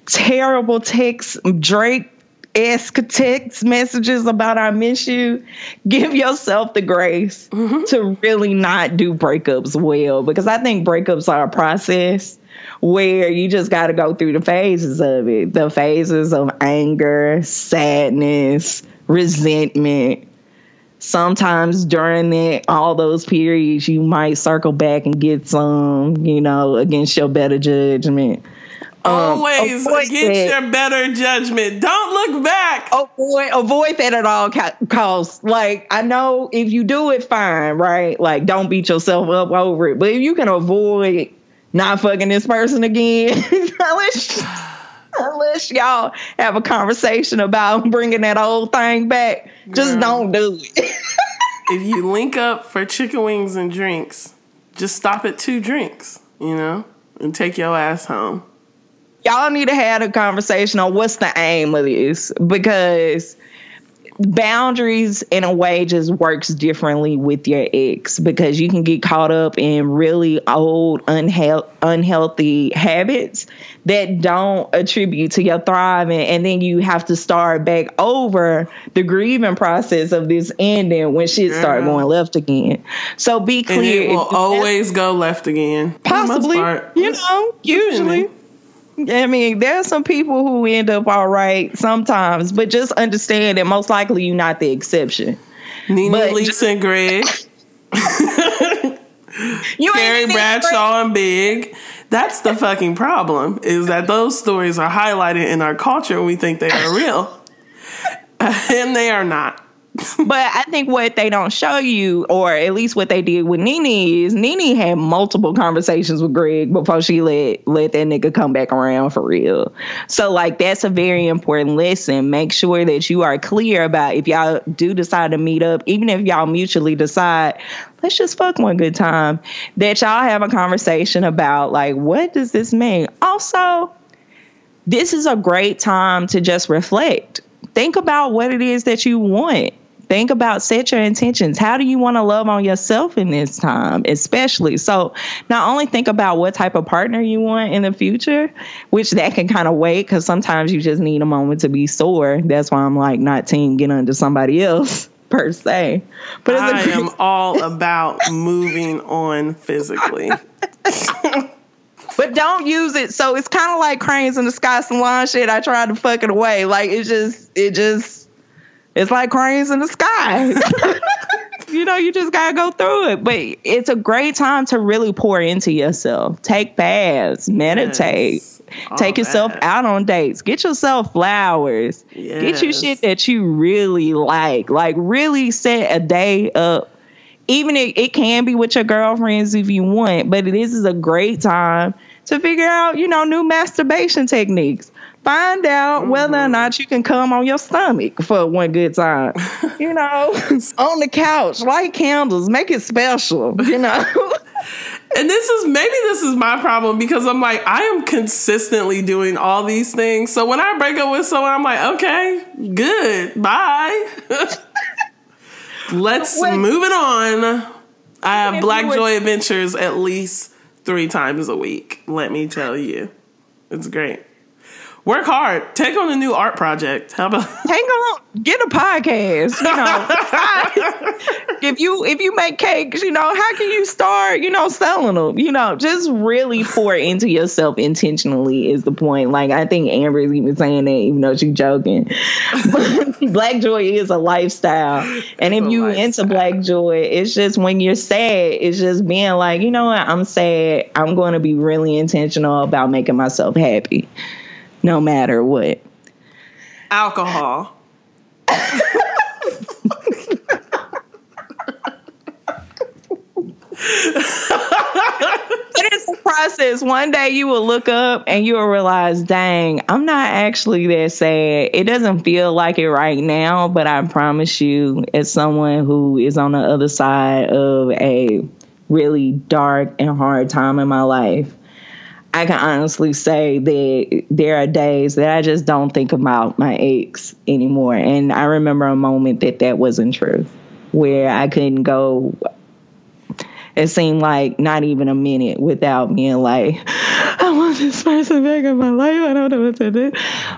terrible text, Drake esque text messages about I miss you, give yourself the grace mm-hmm. to really not do breakups well. Because I think breakups are a process where you just got to go through the phases of it the phases of anger, sadness, resentment. Sometimes during that, all those periods, you might circle back and get some, you know, against your better judgment. Um, Always against that. your better judgment. Don't look back. avoid avoid that at all costs. Like I know if you do it, fine, right? Like don't beat yourself up over it. But if you can avoid not fucking this person again, unless unless y'all have a conversation about bringing that old thing back, just Girl. don't do it. If you link up for chicken wings and drinks, just stop at two drinks, you know, and take your ass home. y'all need to have a conversation on what's the aim of this because boundaries in a way just works differently with your ex because you can get caught up in really old unheal- unhealthy habits that don't attribute to your thriving. And then you have to start back over the grieving process of this ending when shit start mm-hmm. going left again. So be And clear it will always go left again. Possibly you know usually I mean, there's some people who end up all right sometimes, but just understand that most likely you're not the exception. Nene but Leakes and Greg, You Carrie Bradshaw and Big. That's the fucking problem, is that those stories are highlighted in our culture and we think they are real. and they are not. But I think what they don't show you, or at least what they did with Nene, is Nene had multiple conversations with Greg before she let let that nigga come back around for real. So like that's a very important lesson. Make sure that you are clear about if y'all do decide to meet up, even if y'all mutually decide, let's just fuck one good time, that y'all have a conversation about like what does this mean? Also, this is a great time to just reflect. Think about what it is that you want. Think about set your intentions. How do you want to love on yourself in this time, especially? So, not only think about what type of partner you want in the future, which that can kind of wait because sometimes you just need a moment to be sore. That's why I'm like not team get under somebody else per se. But I am all about moving on physically. But don't use it. So it's kind of like cranes in the sky Solange shit. I tried to fuck it away. Like it just, it just, it's like cranes in the sky. you know, you just gotta go through it. But it's a great time to really pour into yourself. Take baths, meditate. Yes. Take yourself that. out on dates. Get yourself flowers. Get you shit that you really like. Like really set a day up even if it can be with your girlfriends if you want, but this is a great time to figure out, you know, new masturbation techniques. Find out oh, whether or not you can come on your stomach for one good time. You know, on the couch, light candles, make it special, you know. And this is maybe this is my problem because I'm like, I am consistently doing all these things. So when I break up with someone, I'm like, okay, good, bye. Let's Wait. move it on. I have Black were- Joy Adventures at least three times a week. Let me tell you, it's great. Work hard. Take on a new art project. How about? Take on, get a podcast. You know, if you if you make cakes, you know, how can you start? You know, selling them. You know, just really pour into yourself intentionally is the point. Like I think Amber's even saying that, even though she's joking. Black joy is a lifestyle, and if a you into. Black joy, it's just when you're sad, it's just being like, you know what, I'm sad. I'm going to be really intentional about making myself happy, no matter what. Alcohol. it is a process. One day you will look up and you will realize, dang, I'm not actually that sad. It doesn't feel like it right now, but I promise you, as someone who is on the other side of a really dark and hard time in my life, I can honestly say that there are days that I just don't think about my ex anymore. And I remember a moment that that wasn't true, where I couldn't go it seemed like not even a minute without being like, I want this person back in my life. I don't know what to do.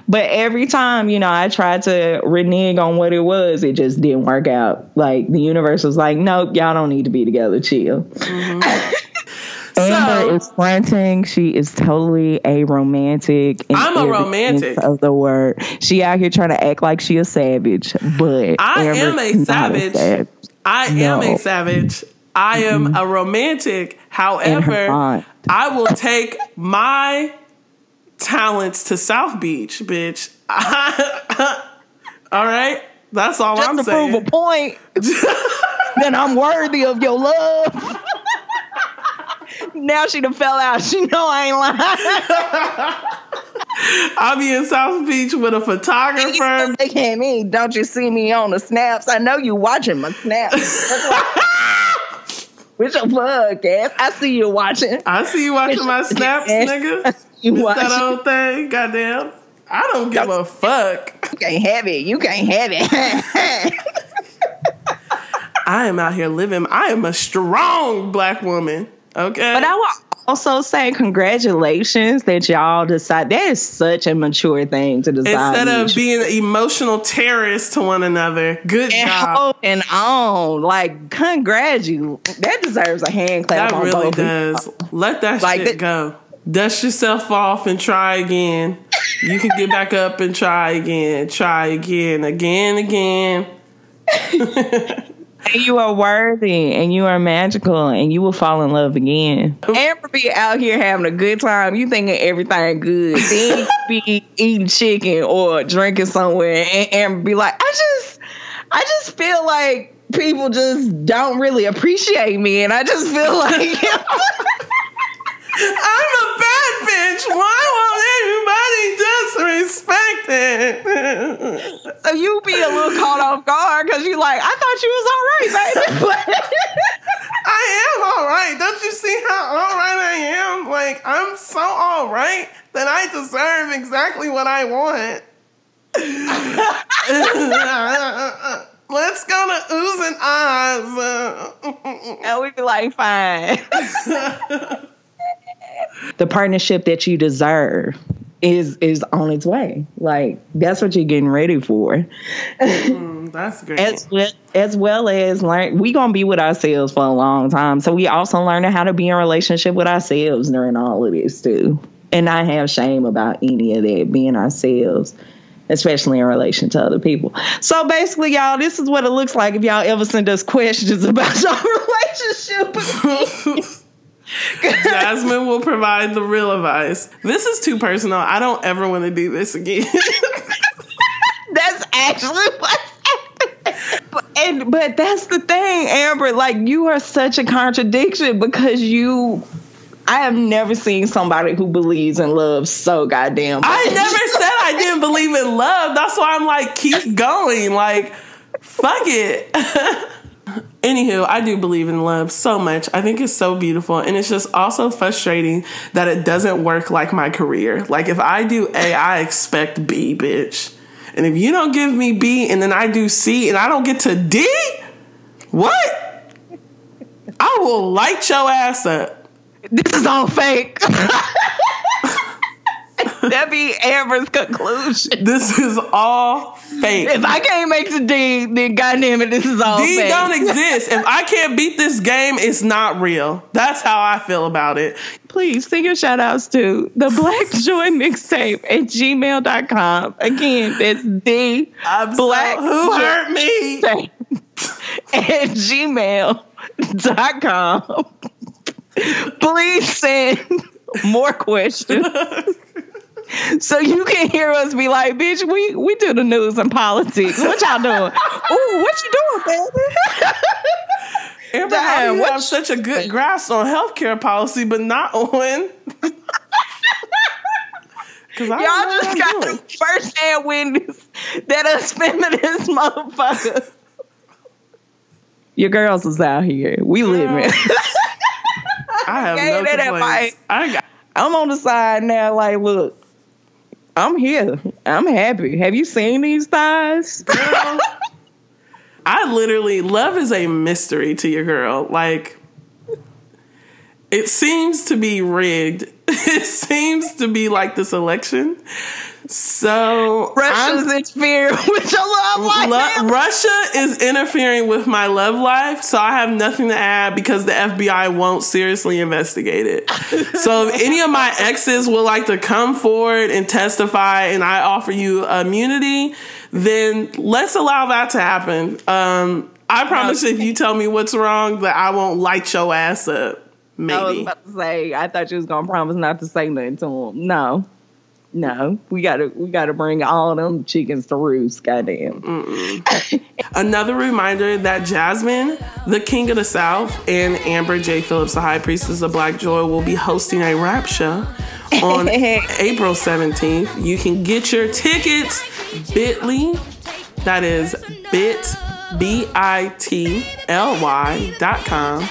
But every time, you know, I tried to renege on what it was, it just didn't work out. Like the universe was like, nope, y'all don't need to be together. Chill. Mm-hmm. Amber so, is fronting. She is totally a romantic. I'm a romantic of the word. She out here trying to act like she a savage, but I am a savage. a savage. I no. am a savage. I am mm-hmm. a romantic. However, I will take my talents to South Beach, bitch. all right, that's all Just I'm to saying. prove a point, then I'm worthy of your love. Now she done fell out. She know I ain't lying. I'll be in South Beach with a photographer. Look at me. Don't you see me on the snaps? I know you watching my snaps. With your podcast. I see you watching. I see you watching my snaps, nigga. You watch that old thing. Goddamn. I don't give a fuck. You can't have it. You can't have it. I am out here living. I am a strong black woman. Okay. But I will also say congratulations that y'all decide that is such a mature thing to decide. Instead of being emotional terrorists to one another. Good and job. And on. Like congratulations. That deserves a hand clap. That really does. Let that like shit go. Dust yourself off and try again. You can get back up and try again. Try again, again, again. And you are worthy and you are magical and you will fall in love again. Amber be out here having a good time. You thinking everything good. Then be eating chicken or drinking somewhere and Amber be like, I just I just feel like people just don't really appreciate me and I just feel like I'm a bad bitch. Why won't everybody just respect it? so you be a little caught off guard because you like, I thought you was all right, baby. I am all right. Don't you see how all right I am? Like, I'm so all right that I deserve exactly what I want. Let's go to oohs and ahs. and we'd be like, fine the partnership that you deserve is is on its way. Like that's what you're getting ready for. Mm, that's great. as well as well as learn, we gonna be with ourselves for a long time. So we also learning how to be in relationship with ourselves during all of this too, and not have shame about any of that. Being ourselves. Especially in relation to other people. So basically, y'all, this is what it looks like if y'all ever send us questions about your relationship Jasmine will provide the real advice. This is too personal. I don't ever want to do this again. that's actually what but, and but that's the thing, Amber. Like you are such a contradiction because you I have never seen somebody who believes in love so goddamn. Much. I never said I didn't believe in love. That's why I'm like, keep going. Like, fuck it. Anywho, I do believe in love so much. I think it's so beautiful. And it's just also frustrating that it doesn't work like my career. Like, if I do A, I expect B, bitch. And if you don't give me B and then I do C and I don't get to D, what? I will light your ass up. This is all fake. That be Amber's conclusion. This is all fake. If I can't make the D, then goddamn it, this is all fake. D fake. don't exist. If I can't beat this game, it's not real. That's how I feel about it. Please send your shout outs to the Black Joy Mixtape at gmail.com. Again, that's the I'm Black so, Who hurt me? at gmail.com. Please send more questions so you can hear us be like, bitch, we we do the news and politics. What y'all doing? Ooh, what you doing, baby? Amber, how you have such a good grasp on healthcare policy, but not on? Because I Y'all just got doing. first hand witness that us feminist motherfuckers. Your girls is out here. We living. I have gave no complaints. I got I'm on the side now, like, look, I'm here. I'm happy. Have you seen these thighs? I literally love is a mystery to your girl. Like it seems to be rigged. It seems to be like this election. So I'm- Russia's interfering with your love life. Lu- Russia is interfering with my love life, so I have nothing to add because the FBI won't seriously investigate it. so if any of my exes would like to come forward and testify and I offer you immunity, then let's allow that to happen. Um, I promise you, if you tell me what's wrong, that I won't light your ass up. Maybe. I was about to say, I thought you was gonna promise not to say nothing to him. No. No. We gotta we gotta bring all them chickens to roost, goddamn. Another reminder that Jasmine, the King of the South, and Amber J. Phillips, the High Priestess of Black Joy, will be hosting a rap show on April 17th. You can get your tickets bit.ly, that is bit, B-I-T-L-Y dot com,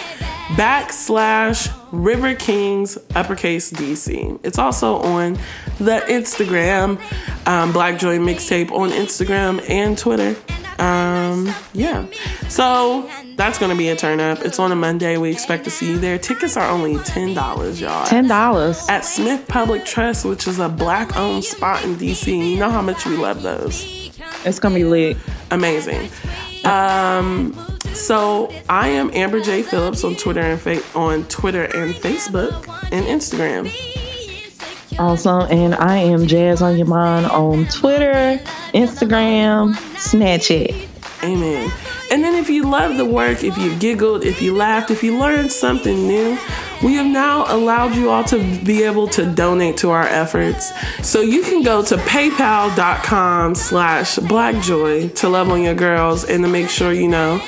backslash River Kings, uppercase DC. It's also on the Instagram, um, Black Joy Mixtape on Instagram and Twitter. Um, yeah. So that's gonna be a turn up. It's on a Monday. We expect to see you there. Tickets are only ten dollars, y'all. Ten dollars. At Smith Public Trust, which is a black owned spot in DC. You know how much we love those. It's gonna be lit. Amazing. Um, so I am Amber J Phillips on Twitter and fa- on Twitter and Facebook and Instagram. Awesome. And I am Jazz on Your Mind on Twitter, Instagram, Snapchat. Amen. And then if you love the work, if you giggled, if you laughed, if you learned something new, we have now allowed you all to be able to donate to our efforts. So you can go to paypal.com slash blackjoy to love on your girls and to make sure, you know,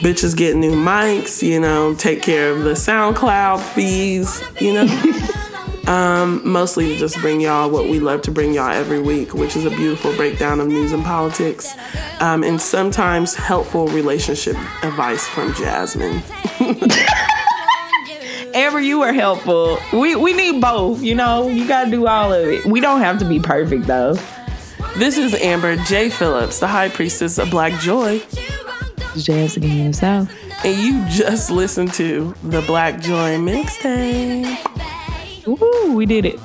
bitches get new mics, you know, take care of the SoundCloud fees, you know. Um, mostly to just bring y'all what we love to bring y'all every week, which is a beautiful breakdown of news and politics, um, and sometimes helpful relationship advice from Jasmine. Ever you were helpful. We we need both, you know. You gotta do all of it. We don't have to be perfect though. This is Amber J. Phillips, the High Priestess of Black Joy, It's Jazz again yourself. and you just listened to the Black Joy mixtape. Woo, we did it.